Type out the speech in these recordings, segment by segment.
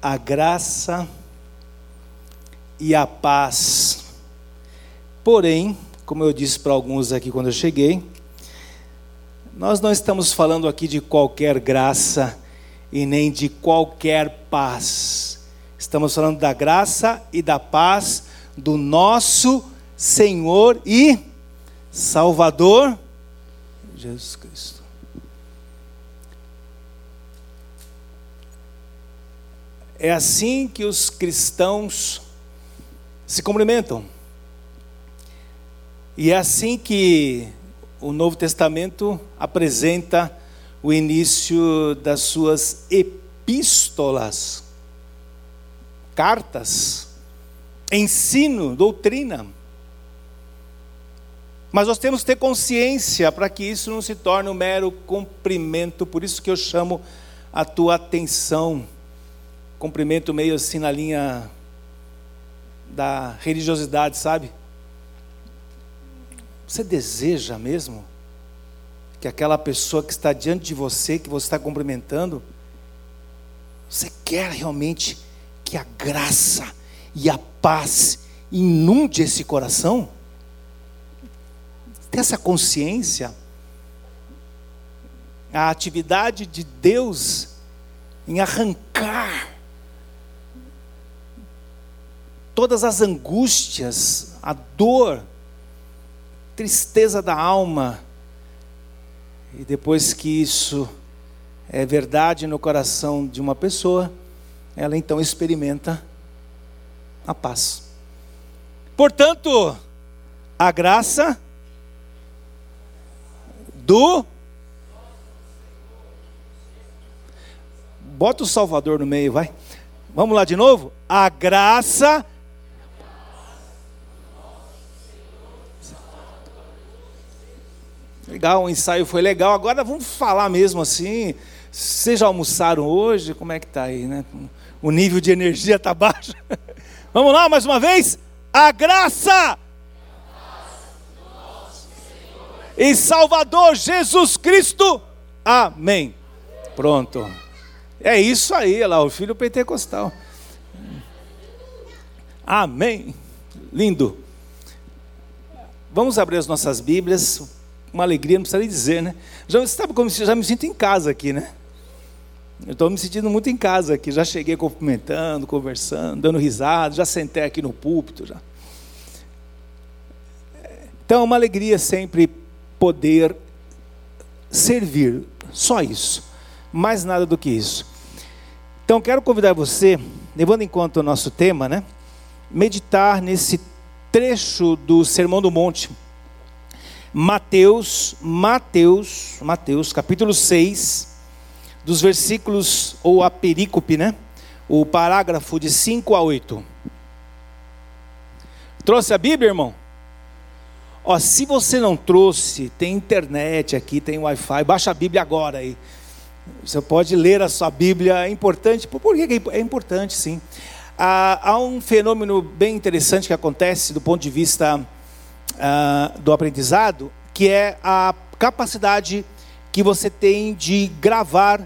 a graça e a paz. Porém, como eu disse para alguns aqui quando eu cheguei, nós não estamos falando aqui de qualquer graça e nem de qualquer paz. Estamos falando da graça e da paz do nosso Senhor e Salvador Jesus Cristo. É assim que os cristãos se cumprimentam. E é assim que o Novo Testamento apresenta o início das suas epístolas, cartas, ensino, doutrina. Mas nós temos que ter consciência para que isso não se torne um mero cumprimento, por isso que eu chamo a tua atenção cumprimento meio assim na linha da religiosidade, sabe? Você deseja mesmo que aquela pessoa que está diante de você, que você está cumprimentando, você quer realmente que a graça e a paz inunde esse coração? Ter essa consciência, a atividade de Deus em arrancar todas as angústias, a dor, tristeza da alma. E depois que isso é verdade no coração de uma pessoa, ela então experimenta a paz. Portanto, a graça do Bota o Salvador no meio, vai. Vamos lá de novo? A graça Legal, o ensaio foi legal. Agora vamos falar mesmo assim. Vocês já almoçaram hoje? Como é que está aí, né? O nível de energia está baixo. vamos lá, mais uma vez. A graça e Salvador Jesus Cristo. Amém. Pronto. É isso aí, lá, o filho pentecostal. Amém. Lindo. Vamos abrir as nossas Bíblias uma alegria, não precisa nem dizer, né? Já sabe como já me sinto em casa aqui, né? Eu estou me sentindo muito em casa aqui. Já cheguei cumprimentando, conversando, dando risada, já sentei aqui no púlpito já. Então é uma alegria sempre poder servir, só isso, mais nada do que isso. Então quero convidar você, levando em conta o nosso tema, né, meditar nesse trecho do Sermão do Monte Mateus, Mateus, Mateus, capítulo 6, dos versículos, ou a perícope, né? O parágrafo de 5 a 8. Trouxe a Bíblia, irmão? Ó, se você não trouxe, tem internet aqui, tem Wi-Fi, baixa a Bíblia agora aí. Você pode ler a sua Bíblia, é importante. Por que é importante, sim? Há, há um fenômeno bem interessante que acontece do ponto de vista uh, do aprendizado, que é a capacidade que você tem de gravar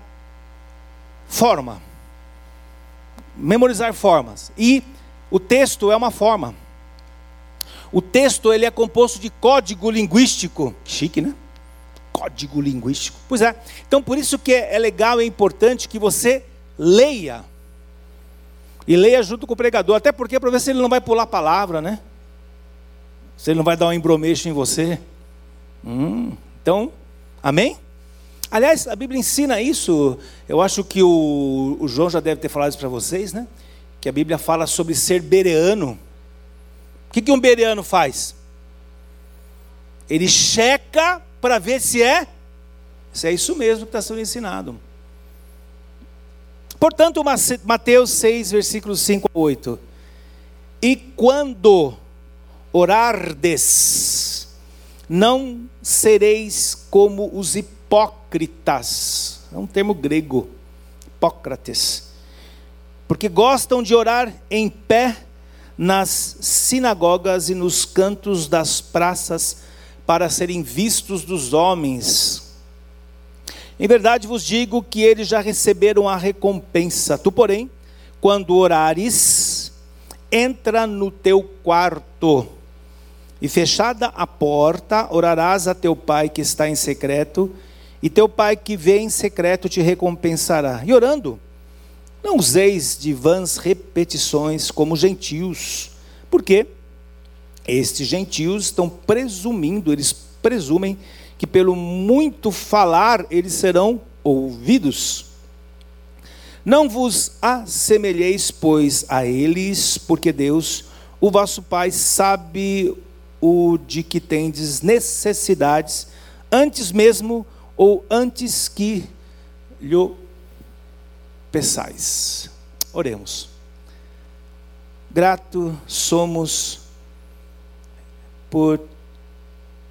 forma, memorizar formas. E o texto é uma forma. O texto ele é composto de código linguístico, chique, né? Código linguístico. Pois é. Então por isso que é legal e é importante que você leia. E leia junto com o pregador, até porque para ver se ele não vai pular a palavra, né? Se ele não vai dar um embromeixo em você. Hum, então, amém? Aliás, a Bíblia ensina isso. Eu acho que o, o João já deve ter falado isso para vocês, né? Que a Bíblia fala sobre ser bereano. O que, que um bereano faz? Ele checa para ver se é, se é isso mesmo que está sendo ensinado. Portanto, Mateus 6, versículos 5 a 8. E quando orardes, não sereis como os hipócritas. É um termo grego, hipócrates. Porque gostam de orar em pé nas sinagogas e nos cantos das praças para serem vistos dos homens. Em verdade vos digo que eles já receberam a recompensa. Tu, porém, quando orares, entra no teu quarto, e fechada a porta, orarás a teu pai que está em secreto, e teu pai que vê em secreto te recompensará. E orando, não useis de vãs repetições como gentios, porque estes gentios estão presumindo, eles presumem que pelo muito falar eles serão ouvidos. Não vos assemelheis, pois, a eles, porque Deus, o vosso Pai, sabe o de que tendes necessidades, antes mesmo ou antes que lhe peçais. Oremos. Grato somos por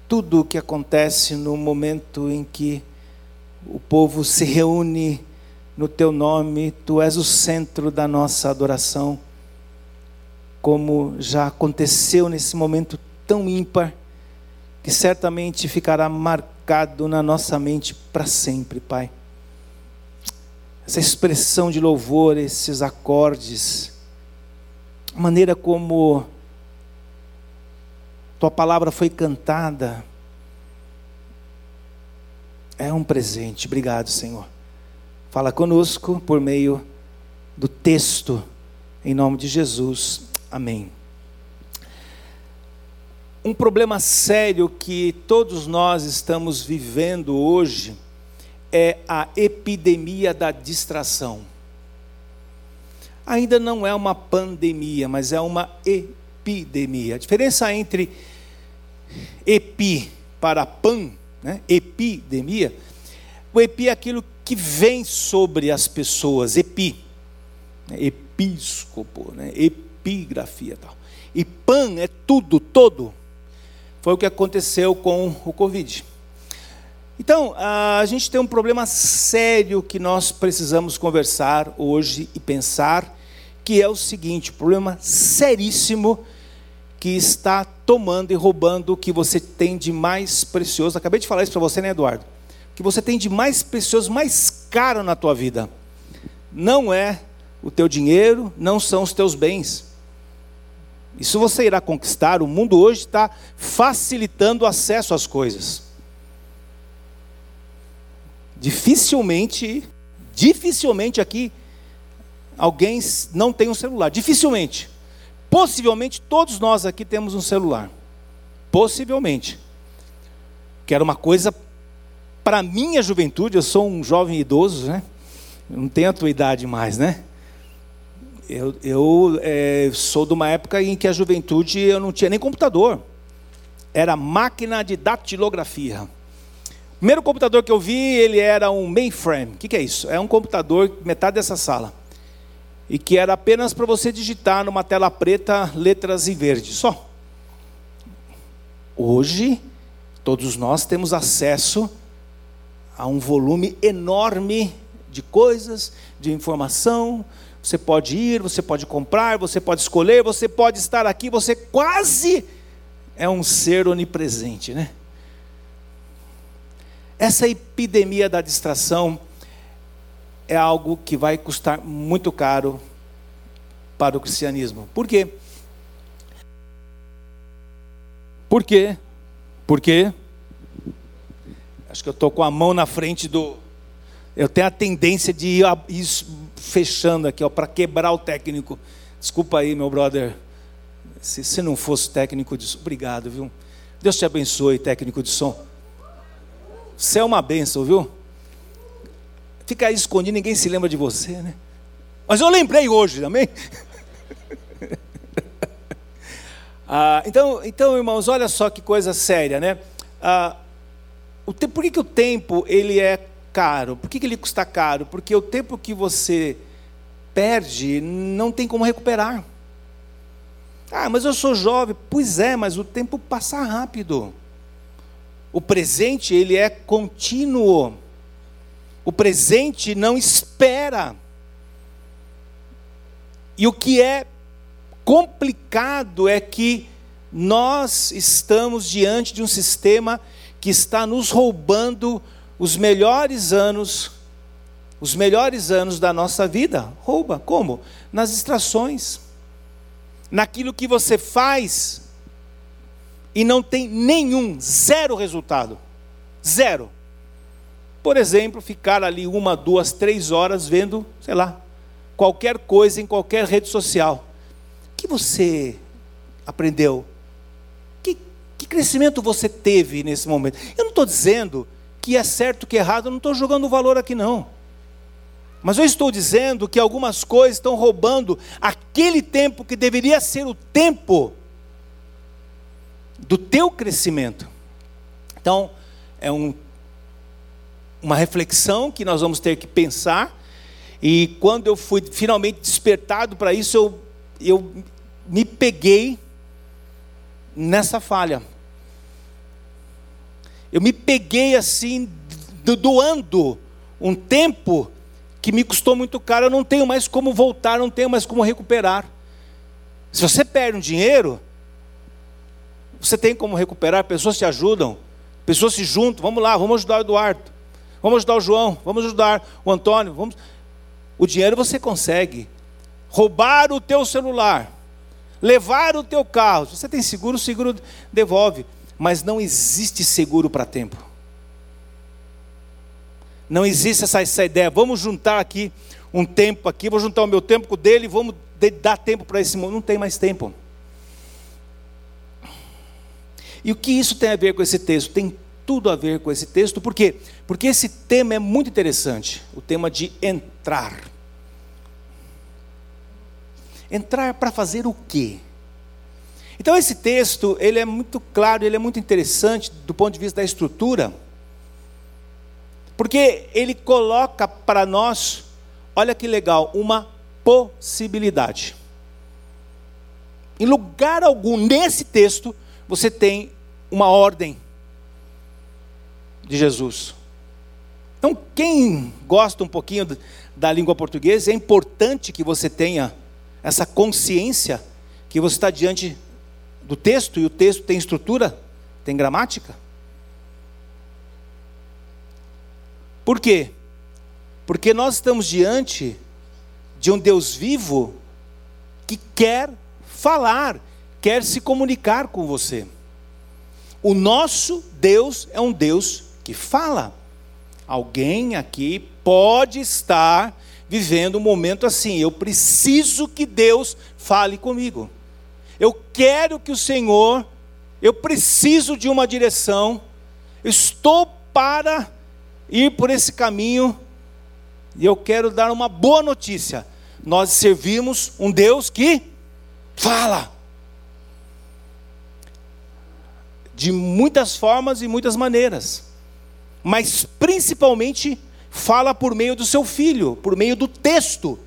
tudo o que acontece no momento em que o povo se reúne no teu nome, tu és o centro da nossa adoração, como já aconteceu nesse momento tão ímpar, que certamente ficará marcado na nossa mente para sempre, Pai. Essa expressão de louvor, esses acordes, a maneira como tua palavra foi cantada. É um presente. Obrigado, Senhor. Fala conosco por meio do texto, em nome de Jesus. Amém. Um problema sério que todos nós estamos vivendo hoje é a epidemia da distração. Ainda não é uma pandemia, mas é uma epidemia. A diferença entre epi para pan, né? epidemia, o epi é aquilo que vem sobre as pessoas, epi, né? episcopo, né? epigrafia tal. E pan é tudo, todo. Foi o que aconteceu com o Covid. Então, a gente tem um problema sério que nós precisamos conversar hoje e pensar, que é o seguinte: problema seríssimo que está tomando e roubando o que você tem de mais precioso. Acabei de falar isso para você, né, Eduardo? O que você tem de mais precioso, mais caro na tua vida. Não é o teu dinheiro, não são os teus bens. Isso você irá conquistar. O mundo hoje está facilitando o acesso às coisas. Dificilmente, dificilmente aqui alguém não tem um celular. Dificilmente. Possivelmente todos nós aqui temos um celular. Possivelmente. Que era uma coisa para minha juventude, eu sou um jovem idoso, né? Não tenho a tua idade mais, né? Eu, eu é, sou de uma época em que a juventude eu não tinha nem computador. Era máquina de datilografia. O primeiro computador que eu vi, ele era um mainframe. O que, que é isso? É um computador, metade dessa sala e que era apenas para você digitar numa tela preta letras em verde, só. Hoje, todos nós temos acesso a um volume enorme de coisas, de informação. Você pode ir, você pode comprar, você pode escolher, você pode estar aqui, você quase é um ser onipresente, né? Essa epidemia da distração é algo que vai custar muito caro para o cristianismo. Por quê? Por quê? Por quê? Acho que eu estou com a mão na frente do. Eu tenho a tendência de ir, fechando aqui, para quebrar o técnico. Desculpa aí, meu brother. Se, se não fosse técnico de som, obrigado, viu? Deus te abençoe, técnico de som. Você é uma bênção, viu? Fica aí escondido, ninguém se lembra de você, né? Mas eu lembrei hoje, amém? ah, então, então, irmãos, olha só que coisa séria, né? Ah, o tempo, por que, que o tempo ele é caro? Por que, que ele custa caro? Porque o tempo que você perde não tem como recuperar. Ah, mas eu sou jovem. Pois é, mas o tempo passa rápido. O presente ele é contínuo. O presente não espera. E o que é complicado é que nós estamos diante de um sistema que está nos roubando os melhores anos os melhores anos da nossa vida. Rouba. Como? Nas distrações. Naquilo que você faz e não tem nenhum, zero resultado. Zero. Por exemplo, ficar ali uma, duas, três horas vendo, sei lá, qualquer coisa em qualquer rede social. O que você aprendeu? Que, que crescimento você teve nesse momento? Eu não estou dizendo que é certo, que é errado, eu não estou jogando valor aqui não. Mas eu estou dizendo que algumas coisas estão roubando aquele tempo que deveria ser o tempo do teu crescimento. Então, é um, uma reflexão que nós vamos ter que pensar. E quando eu fui finalmente despertado para isso, eu, eu me peguei nessa falha. Eu me peguei assim, doando um tempo que me custou muito caro, eu não tenho mais como voltar, não tenho mais como recuperar. Se você perde um dinheiro, você tem como recuperar, pessoas te ajudam, pessoas se juntam, vamos lá, vamos ajudar o Eduardo, vamos ajudar o João, vamos ajudar o Antônio, vamos... o dinheiro você consegue. Roubar o teu celular, levar o teu carro, se você tem seguro, o seguro devolve, mas não existe seguro para tempo. Não existe essa, essa ideia, vamos juntar aqui um tempo aqui, vou juntar o meu tempo com o dele, vamos dar tempo para esse mundo. Não tem mais tempo. E o que isso tem a ver com esse texto? Tem tudo a ver com esse texto, por quê? Porque esse tema é muito interessante, o tema de entrar. Entrar para fazer o quê? Então esse texto, ele é muito claro, ele é muito interessante do ponto de vista da estrutura, porque ele coloca para nós, olha que legal, uma possibilidade. Em lugar algum nesse texto você tem uma ordem de Jesus. Então, quem gosta um pouquinho da língua portuguesa, é importante que você tenha essa consciência que você está diante do texto e o texto tem estrutura, tem gramática. Por quê? Porque nós estamos diante de um Deus vivo que quer falar, quer se comunicar com você. O nosso Deus é um Deus que fala. Alguém aqui pode estar vivendo um momento assim. Eu preciso que Deus fale comigo. Eu quero que o Senhor, eu preciso de uma direção. Estou para ir por esse caminho e eu quero dar uma boa notícia. Nós servimos um Deus que fala. de muitas formas e muitas maneiras, mas principalmente fala por meio do seu filho, por meio do texto.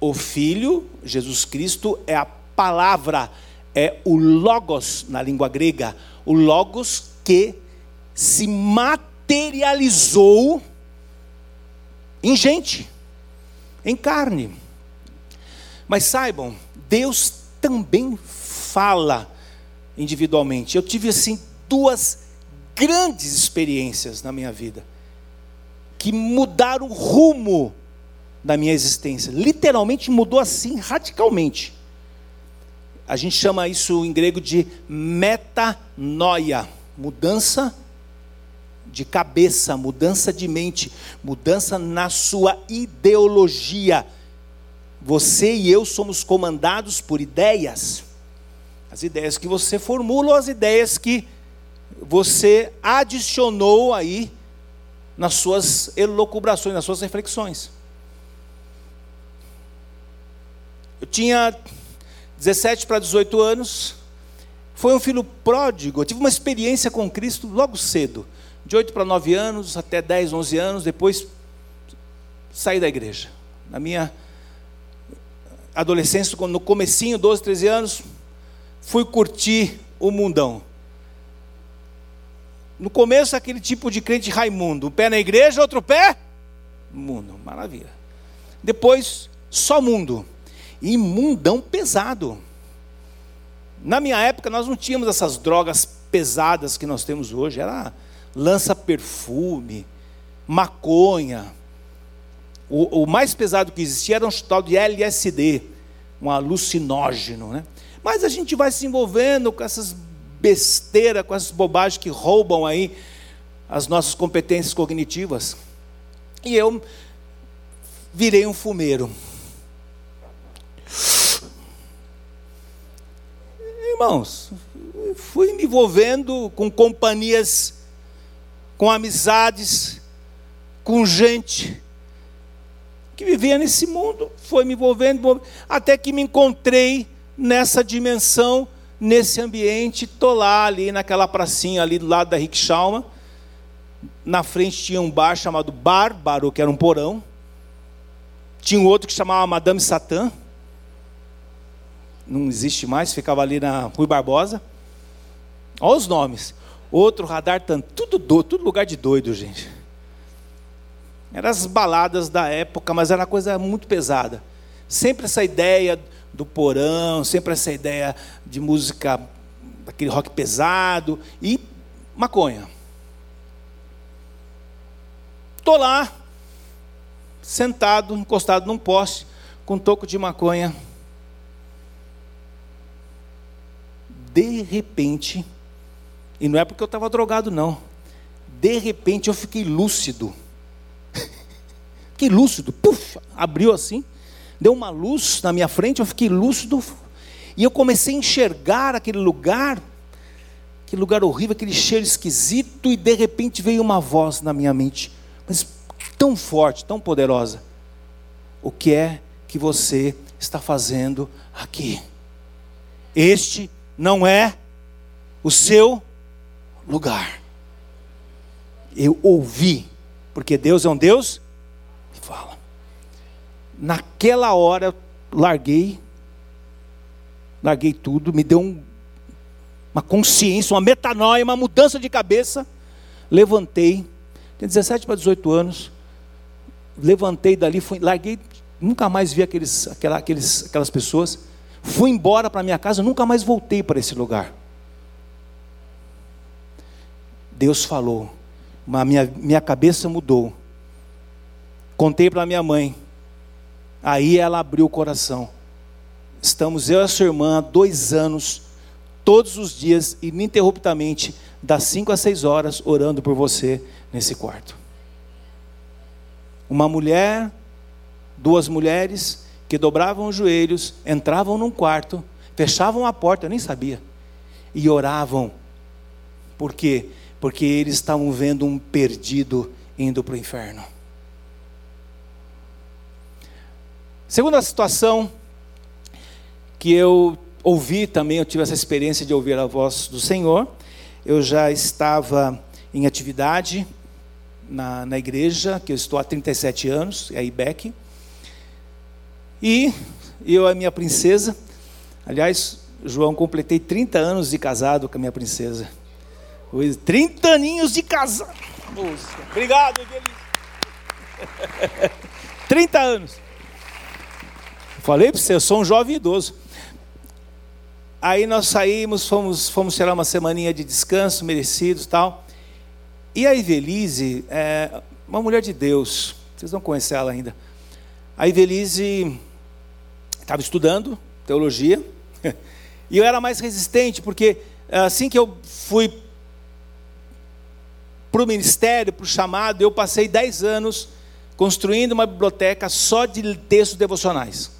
O filho, Jesus Cristo, é a palavra, é o logos na língua grega, o logos que se materializou em gente, em carne. Mas saibam, Deus também fala individualmente. Eu tive assim duas grandes experiências na minha vida que mudaram o rumo da minha existência. Literalmente mudou assim radicalmente. A gente chama isso em grego de metanoia, mudança de cabeça, mudança de mente, mudança na sua ideologia. Você e eu somos comandados por ideias. As ideias que você formula, as ideias que você adicionou aí nas suas elocubrações, nas suas reflexões. Eu tinha 17 para 18 anos, foi um filho pródigo, eu tive uma experiência com Cristo logo cedo, de 8 para 9 anos, até 10, 11 anos, depois saí da igreja. Na minha adolescência, no comecinho, 12, 13 anos, fui curtir o mundão. No começo, aquele tipo de crente Raimundo, um pé na igreja, outro pé mundo, maravilha. Depois, só mundo, e mundão pesado. Na minha época, nós não tínhamos essas drogas pesadas que nós temos hoje, era lança-perfume, maconha, O, o mais pesado que existia era um tal de LSD, um alucinógeno. Né? Mas a gente vai se envolvendo com essas besteiras, com essas bobagens que roubam aí as nossas competências cognitivas. E eu virei um fumeiro. Irmãos, fui me envolvendo com companhias, com amizades, com gente que vivia nesse mundo, foi me envolvendo, até que me encontrei nessa dimensão, nesse ambiente, estou lá ali naquela pracinha ali do lado da Rickshaw. Na frente tinha um bar chamado Bárbaro, que era um porão. Tinha outro que chamava Madame Satã. Não existe mais, ficava ali na Rui Barbosa. Olha os nomes. Outro radar tanto, tudo doido, tudo lugar de doido, gente. Eram as baladas da época, mas era uma coisa muito pesada. Sempre essa ideia do porão, sempre essa ideia de música, aquele rock pesado e maconha. Estou lá, sentado, encostado num poste, com um toco de maconha. De repente, e não é porque eu estava drogado, não. De repente eu fiquei lúcido. fiquei lúcido, puf, abriu assim, deu uma luz na minha frente, eu fiquei lúcido. E eu comecei a enxergar aquele lugar, aquele lugar horrível, aquele cheiro esquisito, e de repente veio uma voz na minha mente, mas tão forte, tão poderosa. O que é que você está fazendo aqui? Este não é o seu lugar. Eu ouvi, porque Deus é um Deus que fala. Naquela hora eu larguei, larguei tudo, me deu um, uma consciência, uma metanoia, uma mudança de cabeça. Levantei, tenho 17 para 18 anos, levantei dali, fui, larguei, nunca mais vi aqueles, aquela, aqueles, aquelas pessoas. Fui embora para minha casa, nunca mais voltei para esse lugar. Deus falou, mas minha, minha cabeça mudou. Contei para minha mãe, aí ela abriu o coração. Estamos eu e a sua irmã há dois anos, todos os dias, ininterruptamente, das 5 às 6 horas, orando por você nesse quarto. Uma mulher, duas mulheres que dobravam os joelhos, entravam num quarto, fechavam a porta, eu nem sabia, e oravam. Por quê? Porque eles estavam vendo um perdido indo para o inferno. Segunda situação que eu ouvi também, eu tive essa experiência de ouvir a voz do Senhor. Eu já estava em atividade na, na igreja, que eu estou há 37 anos, é a IBEC. E eu e a minha princesa, aliás, João, completei 30 anos de casado com a minha princesa. 30 aninhos de casado. Obrigado, Evelise. 30 anos. Falei para você, eu sou um jovem idoso. Aí nós saímos, fomos, fomos tirar uma semaninha de descanso, merecidos tal. E a Ivelise é uma mulher de Deus, vocês não conhecem ela ainda. A Ivelise estava estudando teologia, e eu era mais resistente, porque assim que eu fui para o ministério, para o chamado, eu passei dez anos construindo uma biblioteca só de textos devocionais.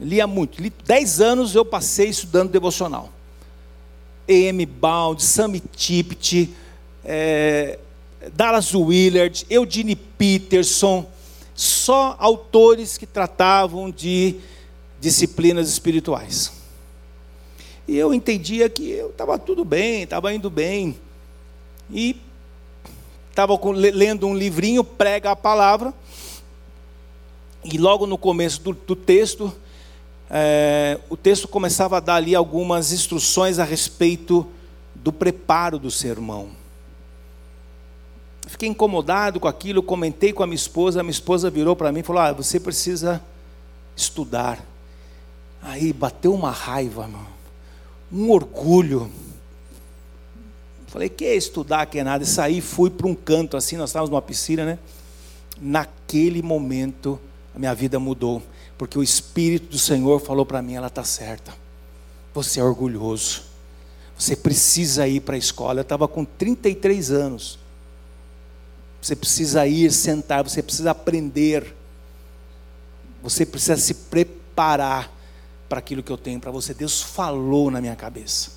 Lia muito. Li, dez anos eu passei estudando devocional. E.M. Bound, Sammy Tippett, é, Dallas Willard, Eugene Peterson, só autores que tratavam de disciplinas espirituais. E eu entendia que eu estava tudo bem, estava indo bem. E estava lendo um livrinho, prega a palavra. E logo no começo do, do texto, é, o texto começava a dar ali algumas instruções a respeito do preparo do sermão. Fiquei incomodado com aquilo, comentei com a minha esposa, a minha esposa virou para mim e falou: ah, você precisa estudar. Aí bateu uma raiva, um orgulho. Falei, que é estudar, que é nada. E saí, fui para um canto assim, nós estávamos numa piscina, né? naquele momento a minha vida mudou, porque o Espírito do Senhor falou para mim: ela está certa. Você é orgulhoso. Você precisa ir para a escola. Eu estava com 33 anos. Você precisa ir sentar, você precisa aprender. Você precisa se preparar para aquilo que eu tenho para você. Deus falou na minha cabeça.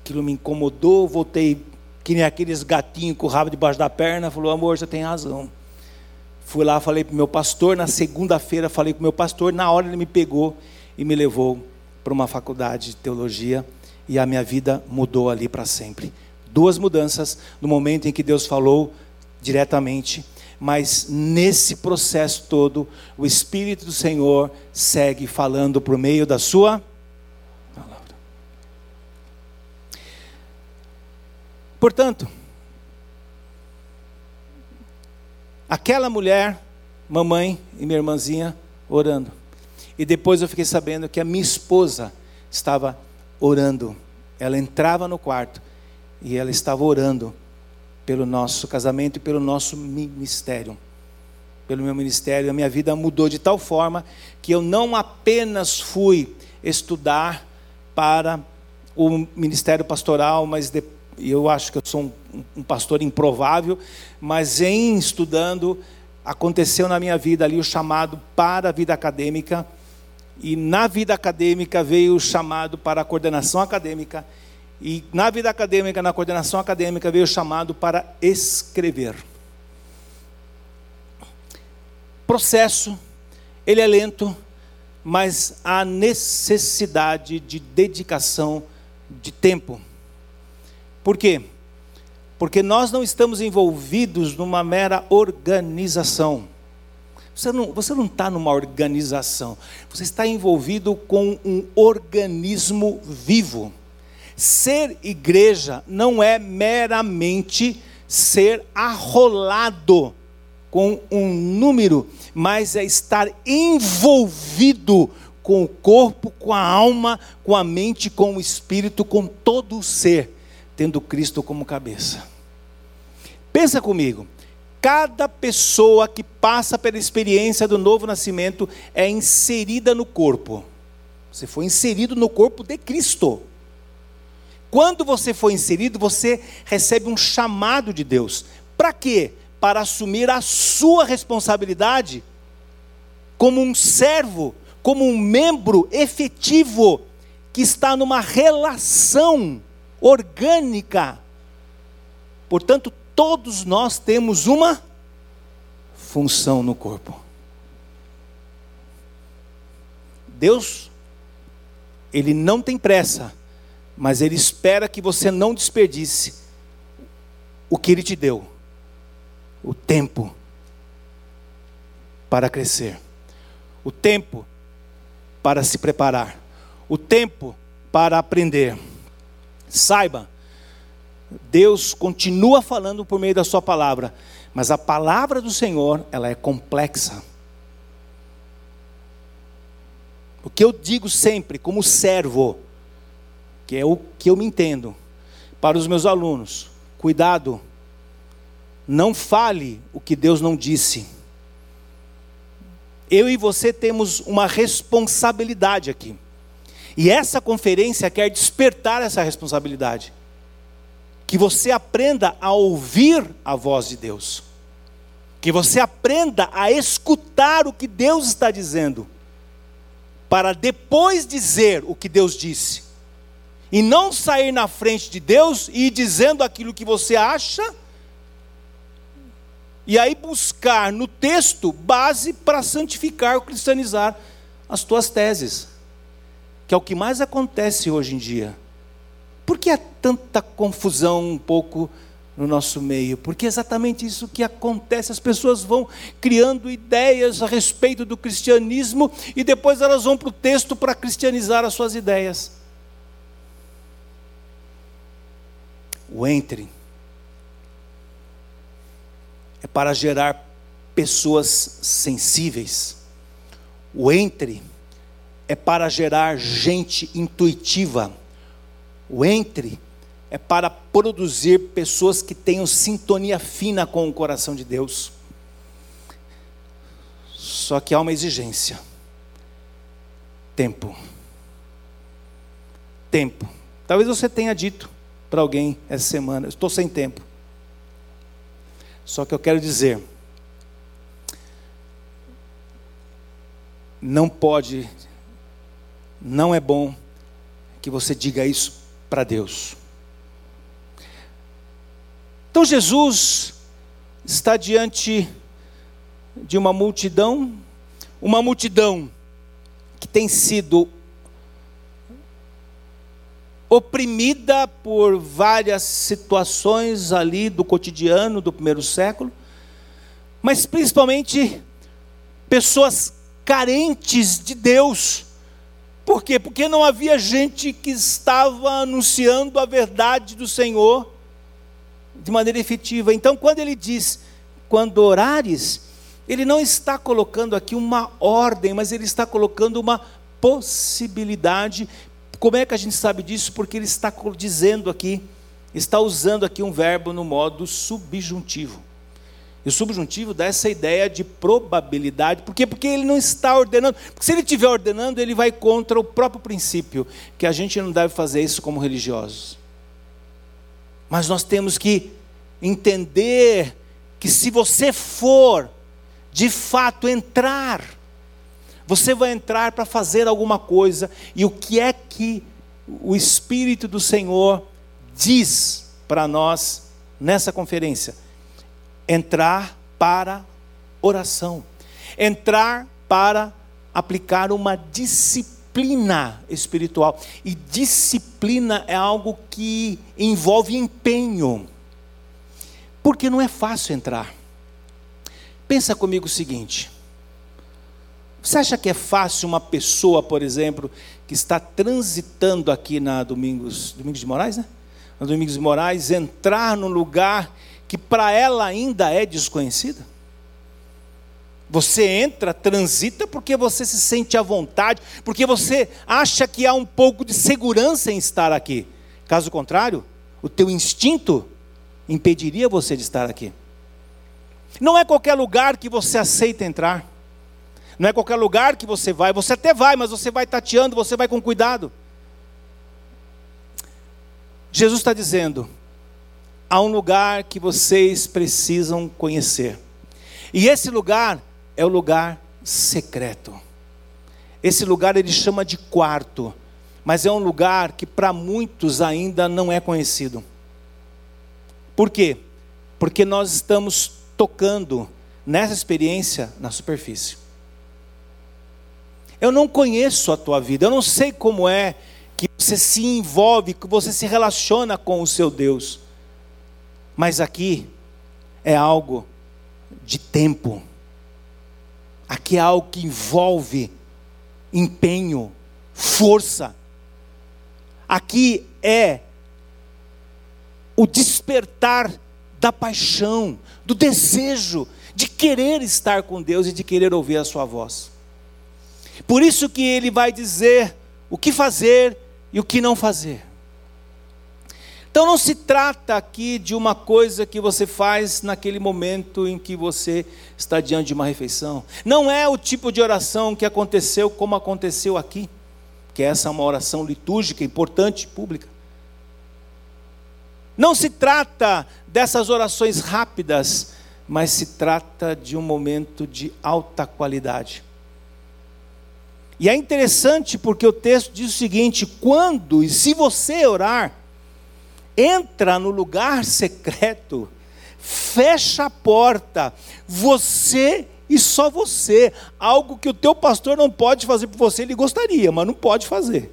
Aquilo me incomodou, voltei que nem aqueles gatinhos com o rabo debaixo da perna, falou: "Amor, você tem razão". Fui lá, falei para o meu pastor, na segunda-feira falei com o meu pastor, na hora ele me pegou e me levou para uma faculdade de teologia e a minha vida mudou ali para sempre. Duas mudanças no momento em que Deus falou diretamente, mas nesse processo todo, o Espírito do Senhor segue falando por meio da sua palavra. Portanto, aquela mulher, mamãe e minha irmãzinha orando. E depois eu fiquei sabendo que a minha esposa estava orando. Ela entrava no quarto e ela estava orando pelo nosso casamento e pelo nosso ministério. Pelo meu ministério, a minha vida mudou de tal forma que eu não apenas fui estudar para o ministério pastoral, mas de, eu acho que eu sou um, um pastor improvável, mas em estudando, aconteceu na minha vida ali o chamado para a vida acadêmica e na vida acadêmica veio o chamado para a coordenação acadêmica. E na vida acadêmica, na coordenação acadêmica, veio chamado para escrever. Processo, ele é lento, mas há necessidade de dedicação de tempo. Por quê? Porque nós não estamos envolvidos numa mera organização. Você não, você não está numa organização, você está envolvido com um organismo vivo. Ser igreja não é meramente ser arrolado com um número, mas é estar envolvido com o corpo, com a alma, com a mente, com o espírito, com todo o ser, tendo Cristo como cabeça. Pensa comigo, Cada pessoa que passa pela experiência do novo nascimento é inserida no corpo. Você foi inserido no corpo de Cristo. Quando você foi inserido, você recebe um chamado de Deus. Para quê? Para assumir a sua responsabilidade como um servo, como um membro efetivo que está numa relação orgânica. Portanto, todos nós temos uma função no corpo. Deus, Ele não tem pressa, mas Ele espera que você não desperdice o que Ele te deu o tempo para crescer, o tempo para se preparar, o tempo para aprender. Saiba, Deus continua falando por meio da sua palavra, mas a palavra do Senhor, ela é complexa. O que eu digo sempre, como servo, que é o que eu me entendo, para os meus alunos, cuidado, não fale o que Deus não disse. Eu e você temos uma responsabilidade aqui. E essa conferência quer despertar essa responsabilidade. Que você aprenda a ouvir a voz de Deus, que você aprenda a escutar o que Deus está dizendo, para depois dizer o que Deus disse, e não sair na frente de Deus e ir dizendo aquilo que você acha, e aí buscar no texto base para santificar ou cristianizar as tuas teses, que é o que mais acontece hoje em dia. Por que há tanta confusão um pouco no nosso meio? Porque é exatamente isso que acontece. As pessoas vão criando ideias a respeito do cristianismo e depois elas vão para o texto para cristianizar as suas ideias. O entre é para gerar pessoas sensíveis. O entre é para gerar gente intuitiva o entre é para produzir pessoas que tenham sintonia fina com o coração de Deus. Só que há uma exigência: tempo. Tempo. Talvez você tenha dito para alguém essa semana: estou sem tempo. Só que eu quero dizer, não pode, não é bom que você diga isso para Deus. Então Jesus está diante de uma multidão, uma multidão que tem sido oprimida por várias situações ali do cotidiano do primeiro século, mas principalmente pessoas carentes de Deus. Por quê? Porque não havia gente que estava anunciando a verdade do Senhor de maneira efetiva. Então, quando ele diz, quando orares, ele não está colocando aqui uma ordem, mas ele está colocando uma possibilidade como é que a gente sabe disso? Porque ele está dizendo aqui, está usando aqui um verbo no modo subjuntivo. E o subjuntivo dá essa ideia de probabilidade. Por quê? Porque ele não está ordenando. Porque se ele estiver ordenando, ele vai contra o próprio princípio, que a gente não deve fazer isso como religiosos. Mas nós temos que entender que se você for, de fato, entrar você vai entrar para fazer alguma coisa, e o que é que o Espírito do Senhor diz para nós nessa conferência? Entrar para oração, entrar para aplicar uma disciplina espiritual. E disciplina é algo que envolve empenho, porque não é fácil entrar. Pensa comigo o seguinte: você acha que é fácil uma pessoa, por exemplo, que está transitando aqui na Domingos, Domingos de Moraes, né? Na Domingos de Moraes, entrar num lugar que para ela ainda é desconhecida? Você entra, transita porque você se sente à vontade, porque você acha que há um pouco de segurança em estar aqui. Caso contrário, o teu instinto impediria você de estar aqui. Não é qualquer lugar que você aceita entrar. Não é qualquer lugar que você vai, você até vai, mas você vai tateando, você vai com cuidado. Jesus está dizendo: há um lugar que vocês precisam conhecer, e esse lugar é o lugar secreto. Esse lugar ele chama de quarto, mas é um lugar que para muitos ainda não é conhecido. Por quê? Porque nós estamos tocando nessa experiência na superfície. Eu não conheço a tua vida, eu não sei como é que você se envolve, que você se relaciona com o seu Deus. Mas aqui é algo de tempo. Aqui é algo que envolve empenho, força. Aqui é o despertar da paixão, do desejo de querer estar com Deus e de querer ouvir a sua voz. Por isso que ele vai dizer o que fazer e o que não fazer. Então não se trata aqui de uma coisa que você faz naquele momento em que você está diante de uma refeição. Não é o tipo de oração que aconteceu como aconteceu aqui, que essa é uma oração litúrgica importante, pública. Não se trata dessas orações rápidas, mas se trata de um momento de alta qualidade. E é interessante porque o texto diz o seguinte: quando e se você orar, entra no lugar secreto, fecha a porta, você e só você, algo que o teu pastor não pode fazer por você, ele gostaria, mas não pode fazer.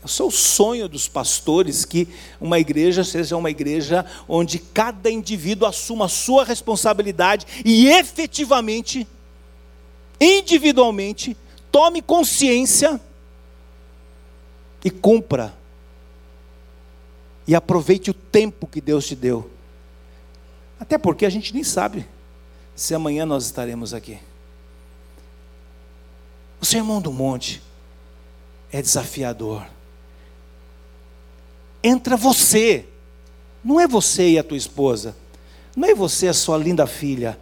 Eu sou o sonho dos pastores que uma igreja seja uma igreja onde cada indivíduo assuma a sua responsabilidade e efetivamente individualmente, tome consciência e cumpra. E aproveite o tempo que Deus te deu. Até porque a gente nem sabe se amanhã nós estaremos aqui. O sermão do monte é desafiador. Entra você, não é você e a tua esposa, não é você e a sua linda filha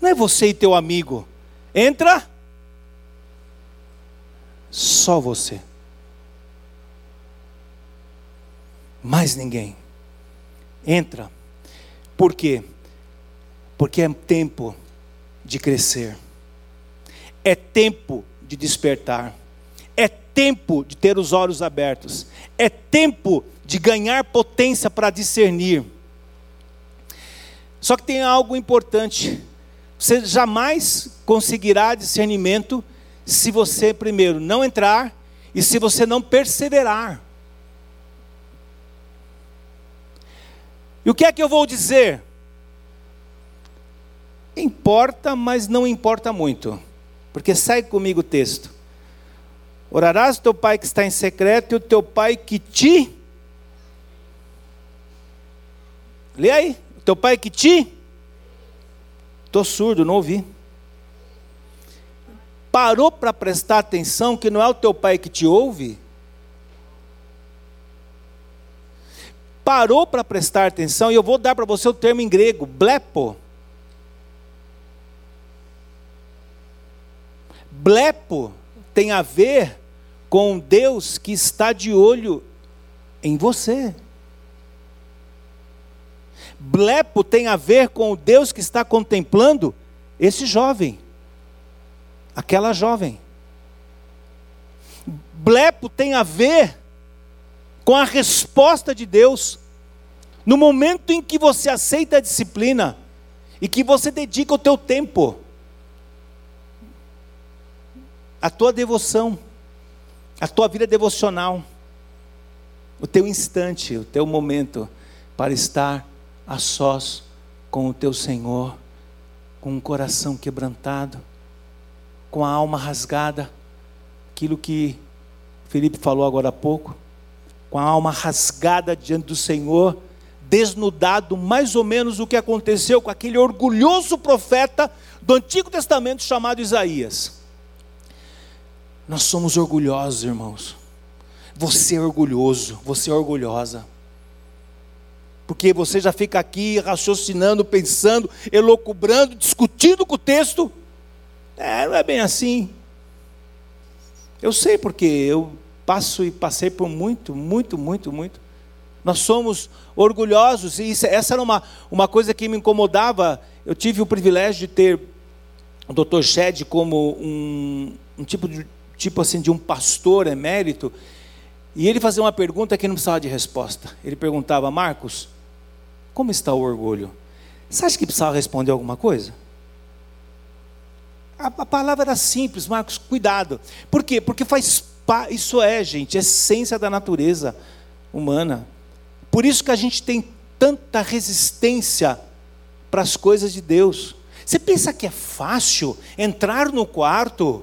Não é você e teu amigo. Entra. Só você. Mais ninguém. Entra. Por quê? Porque é tempo de crescer. É tempo de despertar. É tempo de ter os olhos abertos. É tempo de ganhar potência para discernir. Só que tem algo importante. Você jamais conseguirá discernimento se você, primeiro, não entrar e se você não perseverar. E o que é que eu vou dizer? Importa, mas não importa muito. Porque sai comigo o texto. Orarás o teu pai que está em secreto e o teu pai que te. Lê aí. O teu pai que te. Estou surdo, não ouvi. Parou para prestar atenção que não é o teu pai que te ouve? Parou para prestar atenção, e eu vou dar para você o termo em grego, blepo. Blepo tem a ver com Deus que está de olho em você. Blepo tem a ver com o Deus que está contemplando esse jovem, aquela jovem. Blepo tem a ver com a resposta de Deus no momento em que você aceita a disciplina e que você dedica o teu tempo a tua devoção, a tua vida devocional, o teu instante, o teu momento para estar a sós com o teu Senhor, com um coração quebrantado, com a alma rasgada, aquilo que Felipe falou agora há pouco, com a alma rasgada diante do Senhor, desnudado mais ou menos o que aconteceu com aquele orgulhoso profeta do Antigo Testamento chamado Isaías. Nós somos orgulhosos, irmãos. Você é orgulhoso, você é orgulhosa. Porque você já fica aqui raciocinando, pensando, elocubrando, discutindo com o texto. É, não é bem assim. Eu sei porque eu passo e passei por muito, muito, muito, muito. Nós somos orgulhosos, e isso, essa era uma, uma coisa que me incomodava. Eu tive o privilégio de ter o Dr. Shed como um, um tipo de tipo assim, de um pastor emérito, e ele fazia uma pergunta que não precisava de resposta. Ele perguntava, Marcos, como está o orgulho? Você acha que precisava responder alguma coisa? A, a palavra era simples, Marcos, cuidado. Por quê? Porque faz isso é, gente, essência da natureza humana. Por isso que a gente tem tanta resistência para as coisas de Deus. Você pensa que é fácil entrar no quarto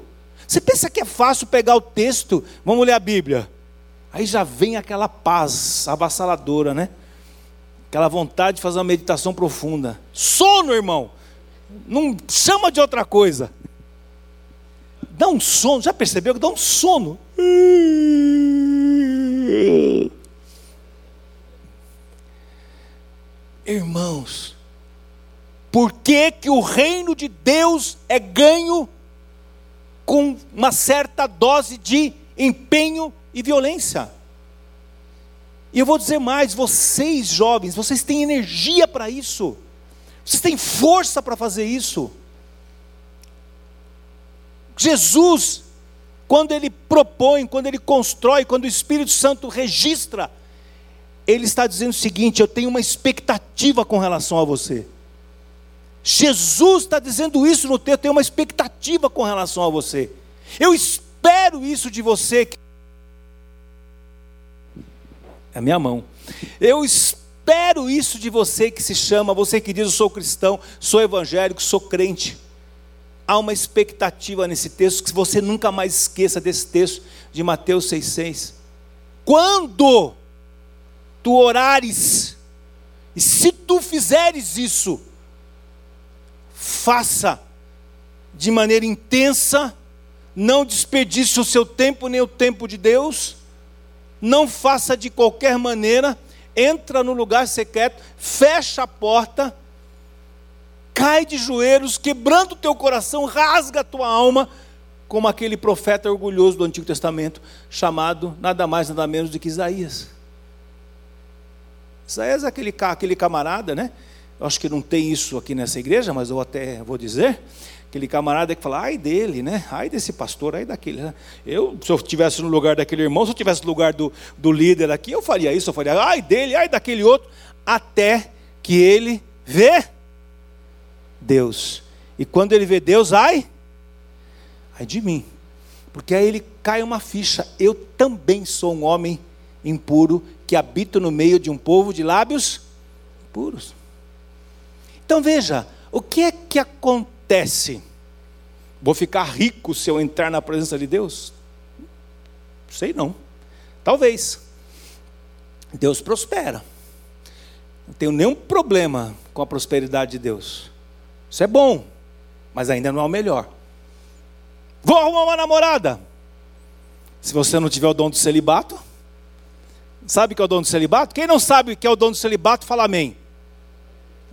você pensa que é fácil pegar o texto, vamos ler a Bíblia. Aí já vem aquela paz avassaladora, né? Aquela vontade de fazer uma meditação profunda. Sono, irmão. Não chama de outra coisa. Dá um sono, já percebeu que dá um sono? Irmãos, por que, que o reino de Deus é ganho com uma certa dose de empenho e violência. E eu vou dizer mais: vocês jovens, vocês têm energia para isso, vocês têm força para fazer isso. Jesus, quando ele propõe, quando ele constrói, quando o Espírito Santo registra, ele está dizendo o seguinte: eu tenho uma expectativa com relação a você. Jesus está dizendo isso no texto, tem uma expectativa com relação a você. Eu espero isso de você. A minha mão. Eu espero isso de você que se chama, você que diz: Eu sou cristão, sou evangélico, sou crente. Há uma expectativa nesse texto que você nunca mais esqueça desse texto de Mateus 6,6. Quando tu orares, e se tu fizeres isso, faça de maneira intensa, não desperdice o seu tempo nem o tempo de Deus, não faça de qualquer maneira, entra no lugar secreto, fecha a porta, cai de joelhos, quebrando o teu coração, rasga a tua alma, como aquele profeta orgulhoso do Antigo Testamento, chamado nada mais, nada menos do que Isaías. Isaías é aquele, aquele camarada, né? Eu acho que não tem isso aqui nessa igreja, mas eu até vou dizer. Aquele camarada que fala, ai dele, né? Ai desse pastor, ai daquele. Né? Eu, se eu estivesse no lugar daquele irmão, se eu estivesse no lugar do, do líder aqui, eu faria isso, eu faria, ai dele, ai daquele outro, até que ele vê Deus. E quando ele vê Deus, ai, ai de mim. Porque aí ele cai uma ficha. Eu também sou um homem impuro que habito no meio de um povo de lábios puros. Então veja, o que é que acontece? Vou ficar rico se eu entrar na presença de Deus? Sei não. Talvez. Deus prospera. Não tenho nenhum problema com a prosperidade de Deus. Isso é bom, mas ainda não é o melhor. Vou arrumar uma namorada. Se você não tiver o dom do celibato, sabe que é o dom do celibato? Quem não sabe o que é o dom do celibato, fala amém.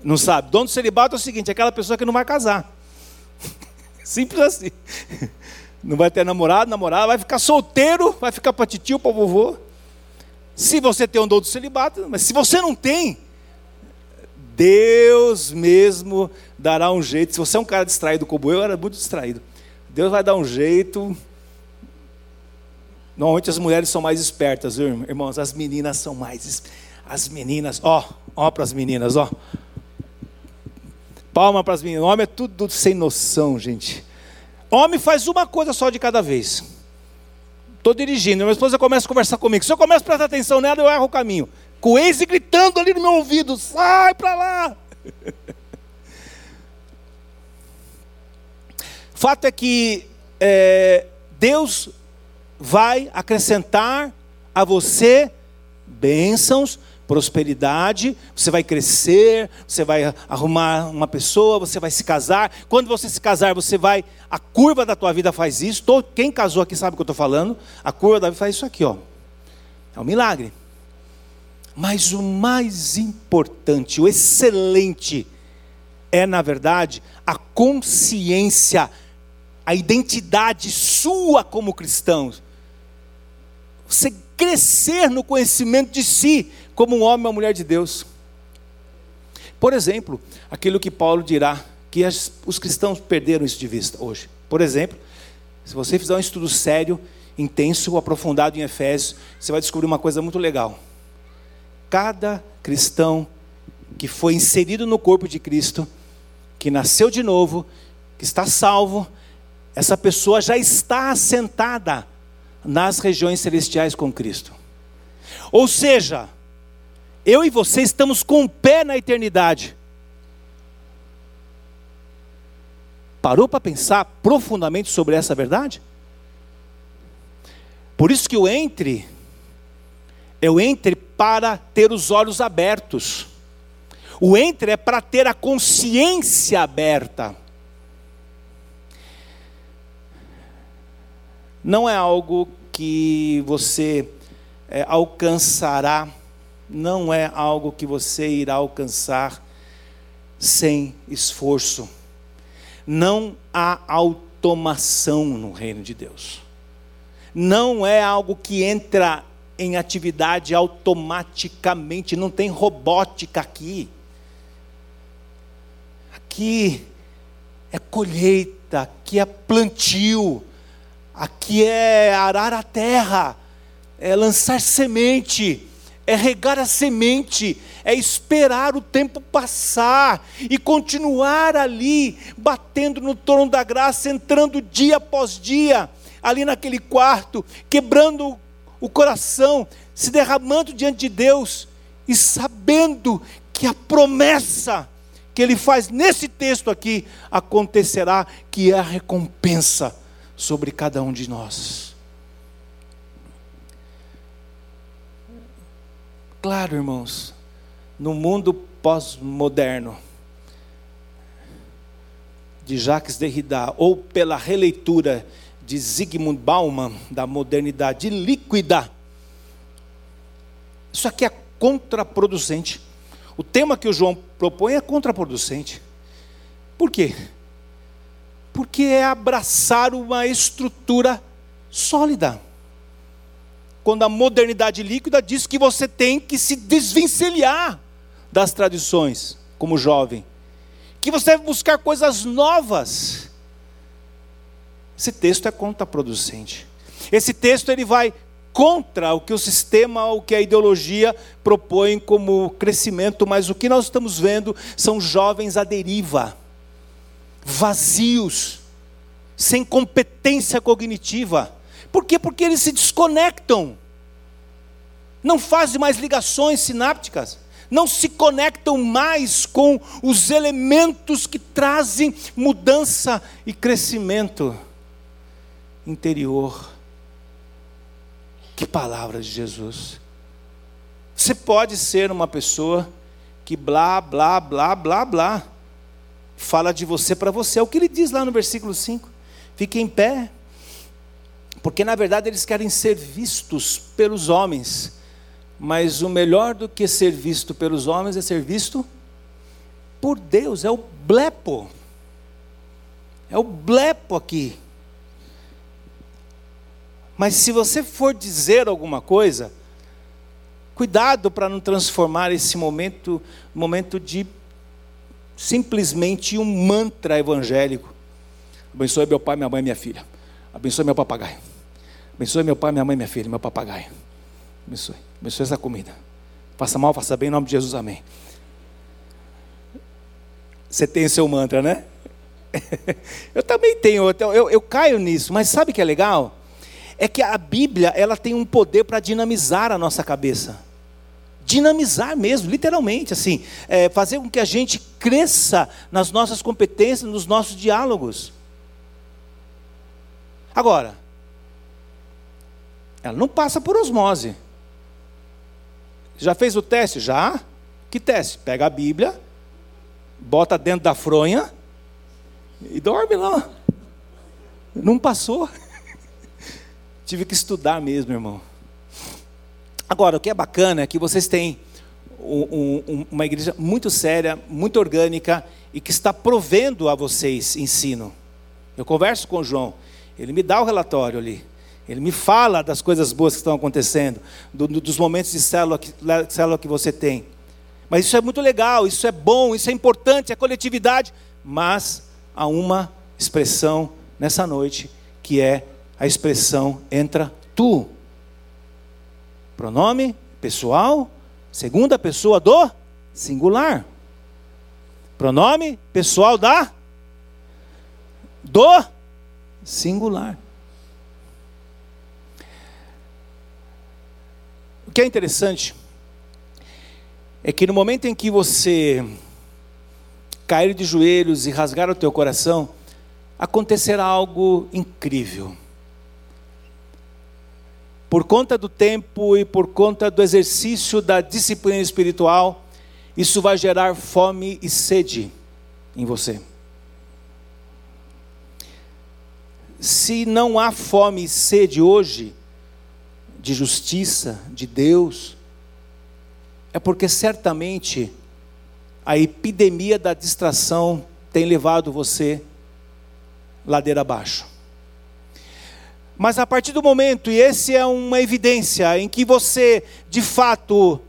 Não sabe? Dom do celibato é o seguinte: é aquela pessoa que não vai casar. Simples assim. Não vai ter namorado, namorada, vai ficar solteiro, vai ficar para titio, para vovô. Se você tem um dom do celibato, mas se você não tem, Deus mesmo dará um jeito. Se você é um cara distraído como eu, eu era muito distraído. Deus vai dar um jeito. Normalmente as mulheres são mais espertas, viu, irmãos? As meninas são mais. As meninas, ó, ó para as meninas, ó. Palma para as meninas. Homem é tudo sem noção, gente. Homem faz uma coisa só de cada vez. Estou dirigindo, minha esposa começa a conversar comigo. Se eu começo a prestar atenção nela, eu erro o caminho com o gritando ali no meu ouvido: sai para lá. Fato é que é, Deus vai acrescentar a você bênçãos, prosperidade, você vai crescer, você vai arrumar uma pessoa, você vai se casar. Quando você se casar, você vai. A curva da tua vida faz isso. Quem casou aqui sabe o que eu estou falando. A curva da vida faz isso aqui, ó. É um milagre. Mas o mais importante, o excelente, é, na verdade, a consciência, a identidade sua como cristão. Você crescer no conhecimento de si, como um homem ou mulher de Deus. Por exemplo, aquilo que Paulo dirá, que as, os cristãos perderam isso de vista hoje. Por exemplo, se você fizer um estudo sério, intenso, aprofundado em Efésios, você vai descobrir uma coisa muito legal cada cristão que foi inserido no corpo de Cristo, que nasceu de novo, que está salvo, essa pessoa já está assentada nas regiões celestiais com Cristo. Ou seja, eu e você estamos com o pé na eternidade. Parou para pensar profundamente sobre essa verdade? Por isso que o entre eu entre para ter os olhos abertos. O entre é para ter a consciência aberta. Não é algo que você é, alcançará, não é algo que você irá alcançar sem esforço. Não há automação no reino de Deus. Não é algo que entra em atividade automaticamente, não tem robótica aqui. Aqui é colheita, aqui é plantio, aqui é arar a terra, é lançar semente, é regar a semente, é esperar o tempo passar e continuar ali, batendo no trono da graça, entrando dia após dia, ali naquele quarto, quebrando o coração, se derramando diante de Deus e sabendo que a promessa que ele faz nesse texto aqui acontecerá, que é a recompensa sobre cada um de nós. Claro, irmãos, no mundo pós-moderno, de Jacques Derrida, ou pela releitura de Zygmunt Bauman, da modernidade líquida. Isso aqui é contraproducente. O tema que o João propõe é contraproducente. Por quê? Porque é abraçar uma estrutura sólida. Quando a modernidade líquida diz que você tem que se desvencilhar das tradições, como jovem, que você deve buscar coisas novas. Esse texto é contraproducente. Esse texto ele vai contra o que o sistema, o que a ideologia propõe como crescimento, mas o que nós estamos vendo são jovens à deriva, vazios, sem competência cognitiva. Por quê? Porque eles se desconectam, não fazem mais ligações sinápticas, não se conectam mais com os elementos que trazem mudança e crescimento interior. Que palavra de Jesus. Você pode ser uma pessoa que blá, blá, blá, blá, blá, fala de você para você. É o que ele diz lá no versículo 5. Fique em pé, porque na verdade eles querem ser vistos pelos homens, mas o melhor do que ser visto pelos homens é ser visto por Deus, é o blepo. É o blepo aqui. Mas se você for dizer alguma coisa, cuidado para não transformar esse momento momento de simplesmente um mantra evangélico. Abençoe meu pai, minha mãe, minha filha. Abençoe meu papagaio. Abençoe meu pai, minha mãe, minha filha, meu papagaio. Abençoe. Abençoe essa comida. Faça mal, faça bem, em nome de Jesus, amém. Você tem o seu mantra, né? eu também tenho, eu, eu, eu caio nisso, mas sabe o que é legal? é que a Bíblia ela tem um poder para dinamizar a nossa cabeça. Dinamizar mesmo, literalmente, assim, é, fazer com que a gente cresça nas nossas competências, nos nossos diálogos. Agora, ela não passa por osmose. Já fez o teste? Já? Que teste? Pega a Bíblia, bota dentro da fronha e dorme lá. Não passou. Tive que estudar mesmo, irmão. Agora, o que é bacana é que vocês têm um, um, uma igreja muito séria, muito orgânica e que está provendo a vocês ensino. Eu converso com o João, ele me dá o relatório ali. Ele me fala das coisas boas que estão acontecendo, do, do, dos momentos de célula que, célula que você tem. Mas isso é muito legal, isso é bom, isso é importante, é coletividade. Mas há uma expressão nessa noite que é a expressão entra tu. Pronome pessoal, segunda pessoa do singular. Pronome pessoal da do singular. O que é interessante é que no momento em que você cair de joelhos e rasgar o teu coração, acontecerá algo incrível por conta do tempo e por conta do exercício da disciplina espiritual, isso vai gerar fome e sede em você. Se não há fome e sede hoje, de justiça, de Deus, é porque certamente a epidemia da distração tem levado você ladeira abaixo. Mas a partir do momento, e esse é uma evidência, em que você, de fato,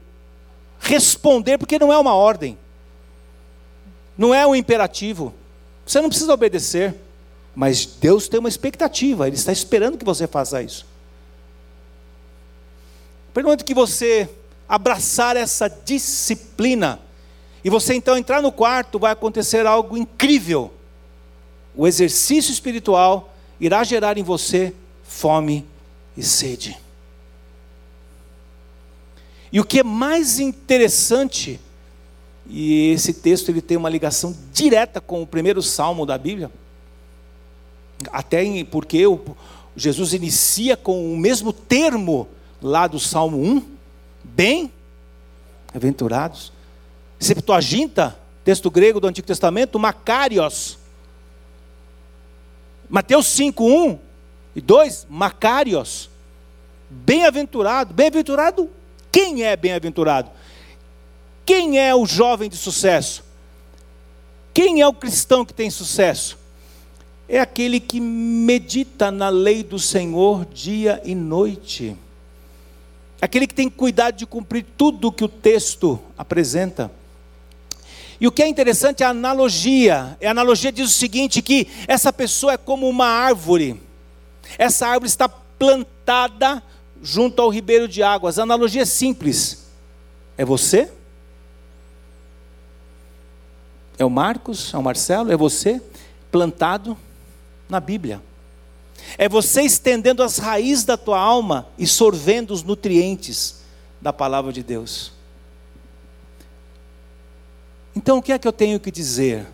responder, porque não é uma ordem, não é um imperativo, você não precisa obedecer, mas Deus tem uma expectativa, Ele está esperando que você faça isso. Pergunto que você abraçar essa disciplina, e você então entrar no quarto, vai acontecer algo incrível. O exercício espiritual irá gerar em você fome e sede. E o que é mais interessante, e esse texto ele tem uma ligação direta com o primeiro salmo da Bíblia, até porque Jesus inicia com o mesmo termo lá do Salmo 1, bem-aventurados. Septuaginta, texto grego do Antigo Testamento, Macários. Mateus 5:1 e dois, Macários. Bem-aventurado. Bem-aventurado, quem é bem-aventurado? Quem é o jovem de sucesso? Quem é o cristão que tem sucesso? É aquele que medita na lei do Senhor dia e noite. Aquele que tem cuidado de cumprir tudo o que o texto apresenta. E o que é interessante é a analogia. A analogia diz o seguinte: que essa pessoa é como uma árvore. Essa árvore está plantada junto ao ribeiro de águas. A analogia é simples. É você? É o Marcos? É o Marcelo? É você plantado na Bíblia. É você estendendo as raízes da tua alma e sorvendo os nutrientes da palavra de Deus. Então o que é que eu tenho que dizer?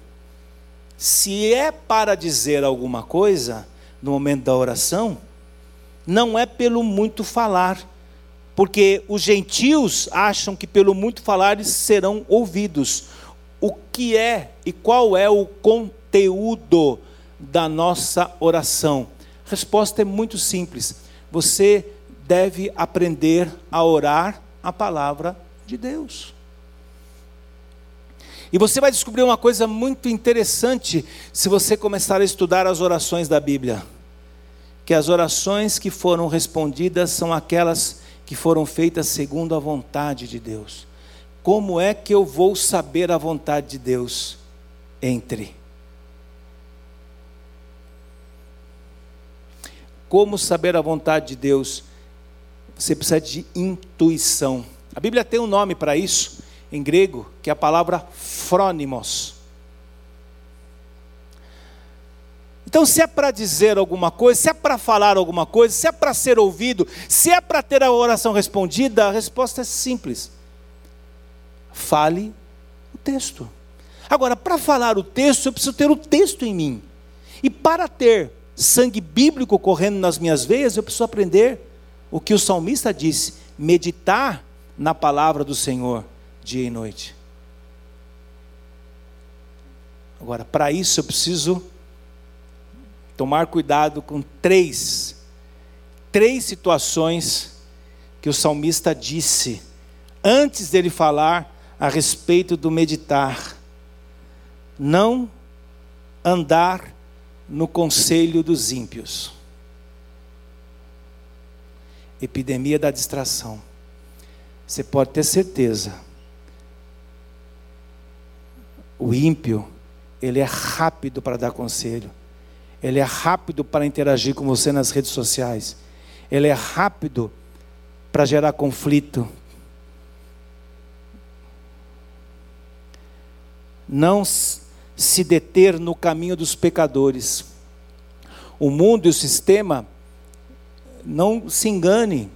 Se é para dizer alguma coisa no momento da oração, não é pelo muito falar, porque os gentios acham que pelo muito falar eles serão ouvidos. O que é e qual é o conteúdo da nossa oração? Resposta é muito simples. Você deve aprender a orar a palavra de Deus. E você vai descobrir uma coisa muito interessante se você começar a estudar as orações da Bíblia. Que as orações que foram respondidas são aquelas que foram feitas segundo a vontade de Deus. Como é que eu vou saber a vontade de Deus? Entre. Como saber a vontade de Deus? Você precisa de intuição. A Bíblia tem um nome para isso, em grego, que é a palavra frônimos. Então, se é para dizer alguma coisa, se é para falar alguma coisa, se é para ser ouvido, se é para ter a oração respondida, a resposta é simples fale o texto. Agora, para falar o texto, eu preciso ter o texto em mim. E para ter sangue bíblico correndo nas minhas veias, eu preciso aprender o que o salmista disse: meditar na palavra do Senhor dia e noite. Agora, para isso eu preciso tomar cuidado com três, três situações que o salmista disse antes dele falar a respeito do meditar. Não andar no conselho dos ímpios. Epidemia da distração. Você pode ter certeza. O ímpio, ele é rápido para dar conselho. Ele é rápido para interagir com você nas redes sociais. Ele é rápido para gerar conflito, não se deter no caminho dos pecadores. O mundo e o sistema, não se engane,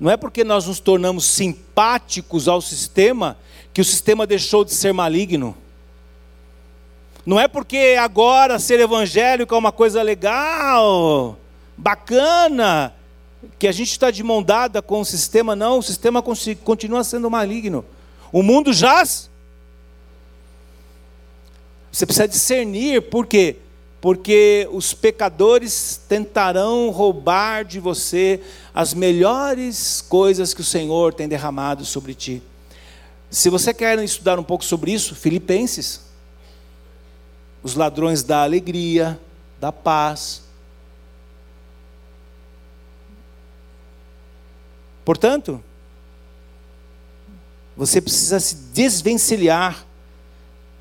não é porque nós nos tornamos simpáticos ao sistema que o sistema deixou de ser maligno. Não é porque agora ser evangélico é uma coisa legal, bacana, que a gente está de mão dada com o sistema, não, o sistema continua sendo maligno. O mundo jaz. Você precisa discernir, por quê? Porque os pecadores tentarão roubar de você as melhores coisas que o Senhor tem derramado sobre ti. Se você quer estudar um pouco sobre isso, Filipenses. Os ladrões da alegria, da paz. Portanto, você precisa se desvencilhar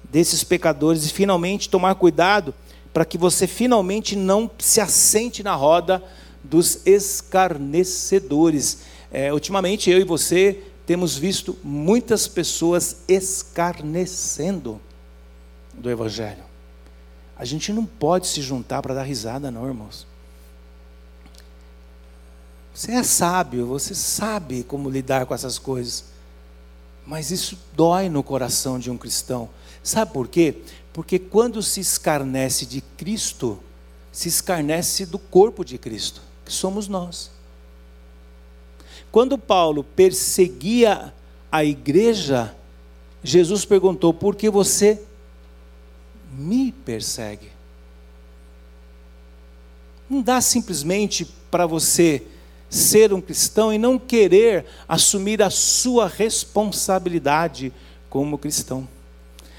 desses pecadores e finalmente tomar cuidado para que você finalmente não se assente na roda dos escarnecedores. É, ultimamente eu e você temos visto muitas pessoas escarnecendo do Evangelho. A gente não pode se juntar para dar risada, não, irmãos. Você é sábio, você sabe como lidar com essas coisas. Mas isso dói no coração de um cristão. Sabe por quê? Porque quando se escarnece de Cristo, se escarnece do corpo de Cristo, que somos nós. Quando Paulo perseguia a igreja, Jesus perguntou: por que você me persegue? Não dá simplesmente para você ser um cristão e não querer assumir a sua responsabilidade como cristão.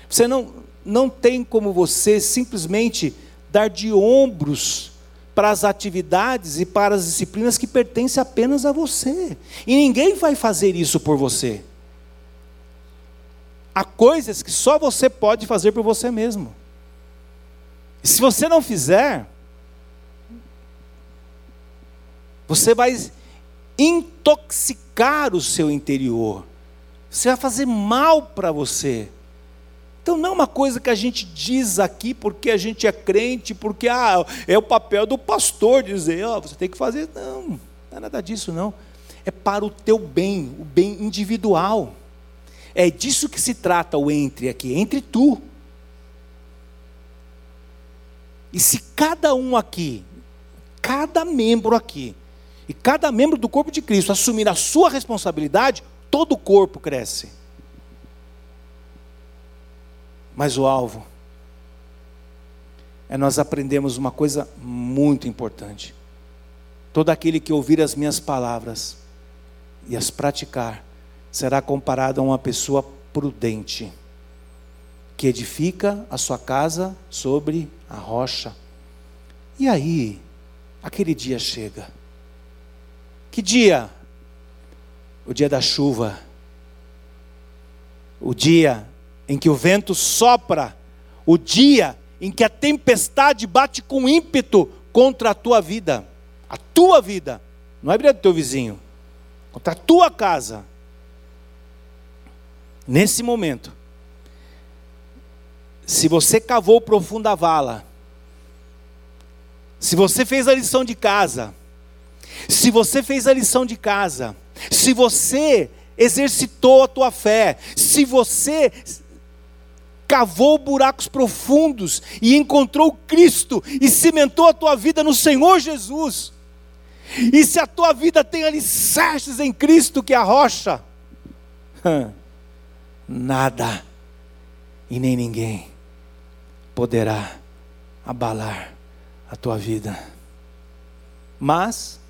Você não, não tem como você simplesmente dar de ombros para as atividades e para as disciplinas que pertencem apenas a você. E ninguém vai fazer isso por você. Há coisas que só você pode fazer por você mesmo. E se você não fizer, você vai intoxicar o seu interior. Você vai fazer mal para você. Então não é uma coisa que a gente diz aqui porque a gente é crente, porque ah, é o papel do pastor dizer, ó, oh, você tem que fazer. Não, não é nada disso não. É para o teu bem, o bem individual. É disso que se trata o entre aqui, entre tu. E se cada um aqui, cada membro aqui, e cada membro do corpo de Cristo assumir a sua responsabilidade, todo o corpo cresce. Mas o alvo é nós aprendemos uma coisa muito importante. Todo aquele que ouvir as minhas palavras e as praticar será comparado a uma pessoa prudente que edifica a sua casa sobre a rocha. E aí, aquele dia chega. Que dia? O dia da chuva. O dia em que o vento sopra, o dia em que a tempestade bate com ímpeto contra a tua vida, a tua vida, não é do teu vizinho, contra a tua casa. Nesse momento, se você cavou profunda vala, se você fez a lição de casa, se você fez a lição de casa, se você exercitou a tua fé, se você cavou buracos profundos e encontrou Cristo e cimentou a tua vida no Senhor Jesus. E se a tua vida tem alicerces em Cristo, que é a rocha, nada e nem ninguém poderá abalar a tua vida. Mas,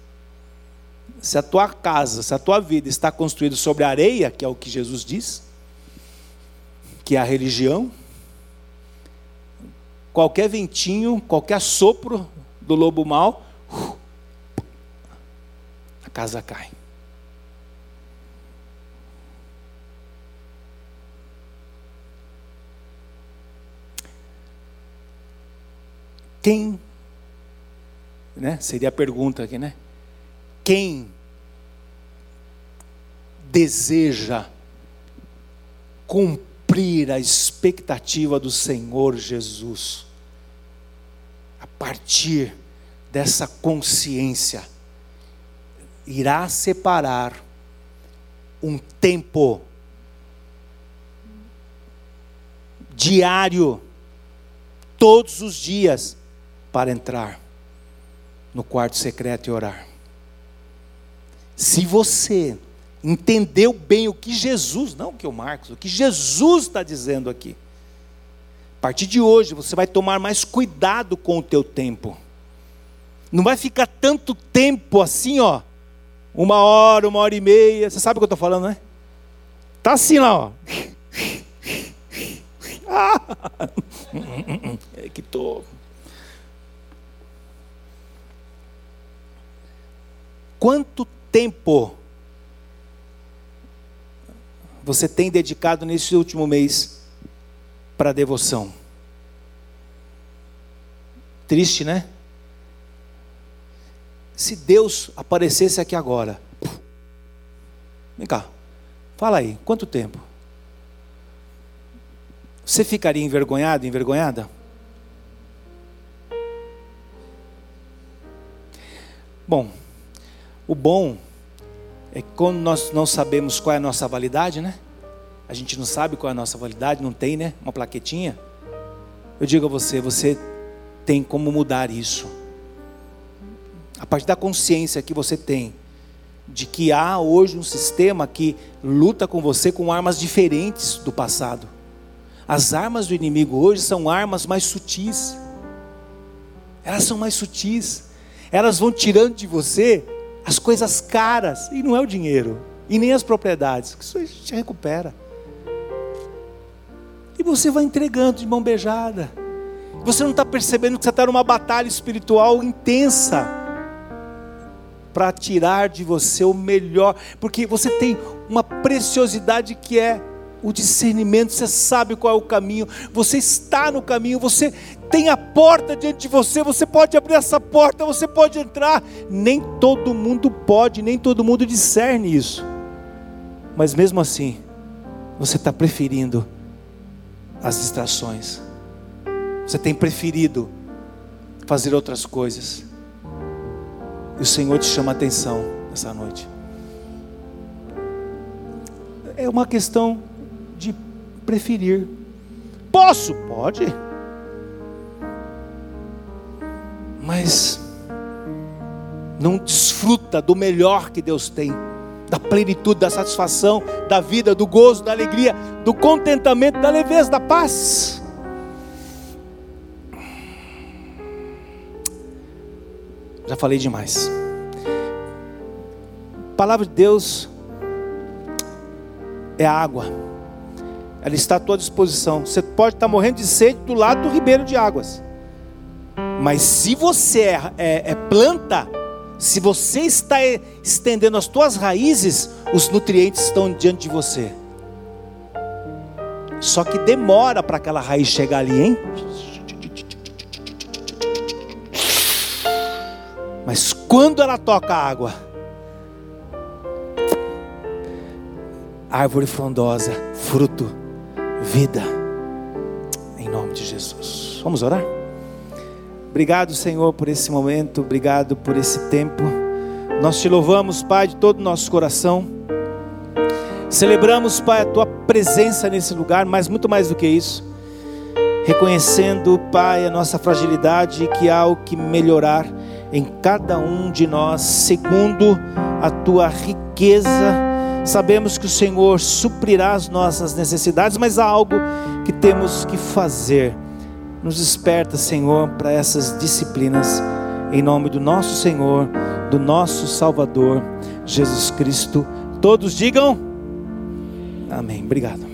se a tua casa, se a tua vida está construída sobre areia, que é o que Jesus diz, que é a religião. Qualquer ventinho, qualquer sopro do lobo mau, a casa cai. Quem, né? Seria a pergunta aqui, né? Quem deseja cumprir cumprir a expectativa do Senhor Jesus. A partir dessa consciência, irá separar um tempo diário, todos os dias, para entrar no quarto secreto e orar. Se você entendeu bem o que Jesus, não o que o Marcos, o que Jesus está dizendo aqui. A partir de hoje você vai tomar mais cuidado com o teu tempo. Não vai ficar tanto tempo assim, ó. Uma hora, uma hora e meia. Você sabe o que eu estou falando, né? Tá assim lá, ó. é que tô. Quanto tempo você tem dedicado nesse último mês para devoção? Triste, né? Se Deus aparecesse aqui agora, vem cá, fala aí, quanto tempo? Você ficaria envergonhado, envergonhada? Bom, o bom é quando nós não sabemos qual é a nossa validade, né? A gente não sabe qual é a nossa validade, não tem, né? Uma plaquetinha. Eu digo a você, você tem como mudar isso. A partir da consciência que você tem de que há hoje um sistema que luta com você com armas diferentes do passado. As armas do inimigo hoje são armas mais sutis. Elas são mais sutis. Elas vão tirando de você as coisas caras, e não é o dinheiro, e nem as propriedades, que isso a gente recupera. E você vai entregando de mão beijada. Você não está percebendo que você está numa batalha espiritual intensa para tirar de você o melhor, porque você tem uma preciosidade que é o discernimento, você sabe qual é o caminho, você está no caminho, você tem a porta diante de você, você pode abrir essa porta, você pode entrar. Nem todo mundo pode, nem todo mundo discerne isso, mas mesmo assim, você está preferindo as distrações, você tem preferido fazer outras coisas, e o Senhor te chama a atenção essa noite. É uma questão preferir. Posso? Pode. Mas não desfruta do melhor que Deus tem, da plenitude, da satisfação, da vida, do gozo, da alegria, do contentamento, da leveza, da paz. Já falei demais. A palavra de Deus é água. Ela está à tua disposição. Você pode estar morrendo de sede do lado do ribeiro de águas. Mas se você é, é, é planta, se você está estendendo as tuas raízes, os nutrientes estão diante de você. Só que demora para aquela raiz chegar ali, hein? Mas quando ela toca a água, árvore frondosa, fruto, vida, em nome de Jesus. Vamos orar? Obrigado, Senhor, por esse momento, obrigado por esse tempo. Nós te louvamos, Pai, de todo o nosso coração. Celebramos, Pai, a tua presença nesse lugar, mas muito mais do que isso. Reconhecendo, Pai, a nossa fragilidade que há o que melhorar em cada um de nós, segundo a tua riqueza Sabemos que o Senhor suprirá as nossas necessidades, mas há algo que temos que fazer. Nos desperta, Senhor, para essas disciplinas, em nome do nosso Senhor, do nosso Salvador, Jesus Cristo. Todos digam amém. Obrigado.